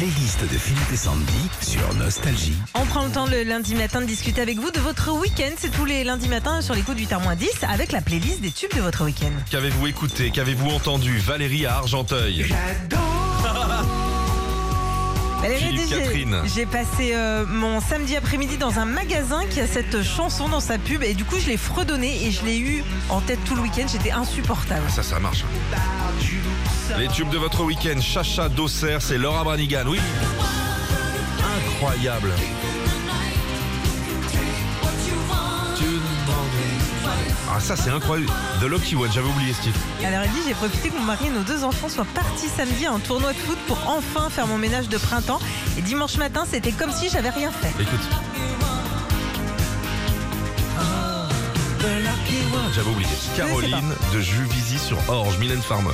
Playlist de Philippe et Sandy sur Nostalgie. On prend le temps le lundi matin de discuter avec vous de votre week-end. C'est tous les lundis matins sur les coups du 8h-10 avec la playlist des tubes de votre week-end. Qu'avez-vous écouté? Qu'avez-vous entendu? Valérie à Argenteuil. J'ai- Catherine. J'ai passé euh, mon samedi après-midi dans un magasin qui a cette chanson dans sa pub et du coup je l'ai fredonnée et je l'ai eu en tête tout le week-end. J'étais insupportable. Ça, ça marche. Les tubes de votre week-end. Chacha d'Auxerre, c'est Laura Branigan. Oui. Incroyable. Ah ça c'est incroyable. The Lucky One, j'avais oublié ce titre. Alors elle dit j'ai profité que mon mari et nos deux enfants soient partis samedi à un tournoi de foot pour enfin faire mon ménage de printemps. Et dimanche matin c'était comme si j'avais rien fait. Écoute. J'avais oublié. Caroline de Juvisy sur Orge, Mylène Farmer.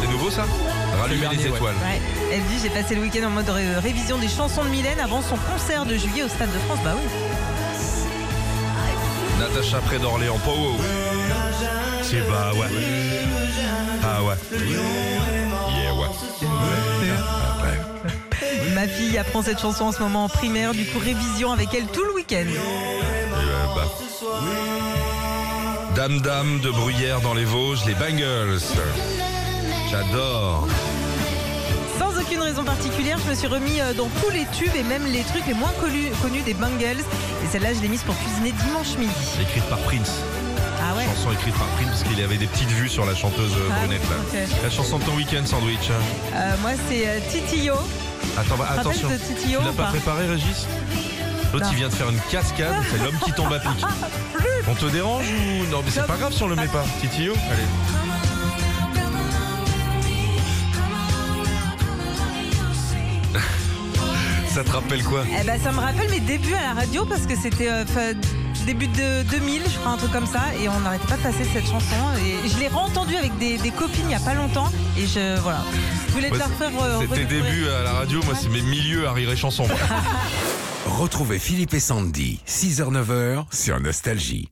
C'est nouveau ça? Rallumer les étoiles. Ouais. Elle dit j'ai passé le week-end en mode ré- révision des chansons de Mylène avant son concert de juillet au Stade de France. Bah oui. Natacha près d'Orléans. Pow. C'est bah ouais. Ah ouais. Yeah ouais. Ah, ouais. Ma fille apprend cette chanson en ce moment en primaire, du coup révision avec elle tout le week-end. Euh, bah. Dame Dame de Bruyère dans les Vosges, les Bangles. J'adore. Sans aucune raison particulière, je me suis remis euh, dans tous les tubes et même les trucs les moins connus, connus des Bangles. Et celle-là, je l'ai mise pour cuisiner dimanche midi. Écrite par Prince. Ah ouais Chanson écrite par Prince parce qu'il avait des petites vues sur la chanteuse euh, Ah, brunette là. La chanson de ton week-end sandwich. Euh, Moi, c'est euh, Titio. Attends, bah, attention. rappelles de Titio Tu l'as pas pas préparé Régis? L'autre il vient de faire une cascade, c'est l'homme qui tombe à pic. On te dérange ou non mais c'est pas grave si on le met pas. Titio, allez. Ça te rappelle quoi? Eh ben, ça me rappelle mes débuts à la radio parce que c'était euh, début de 2000, je crois, un truc comme ça. Et on n'arrêtait pas de passer cette chanson. Et je l'ai re-entendue avec des, des copines il n'y a pas longtemps. Et je, voilà. Je voulais te la refaire. euh, C'était début à la radio, moi c'est mes milieux à rire et chanson. Retrouvez Philippe et Sandy, 6h-9h sur Nostalgie.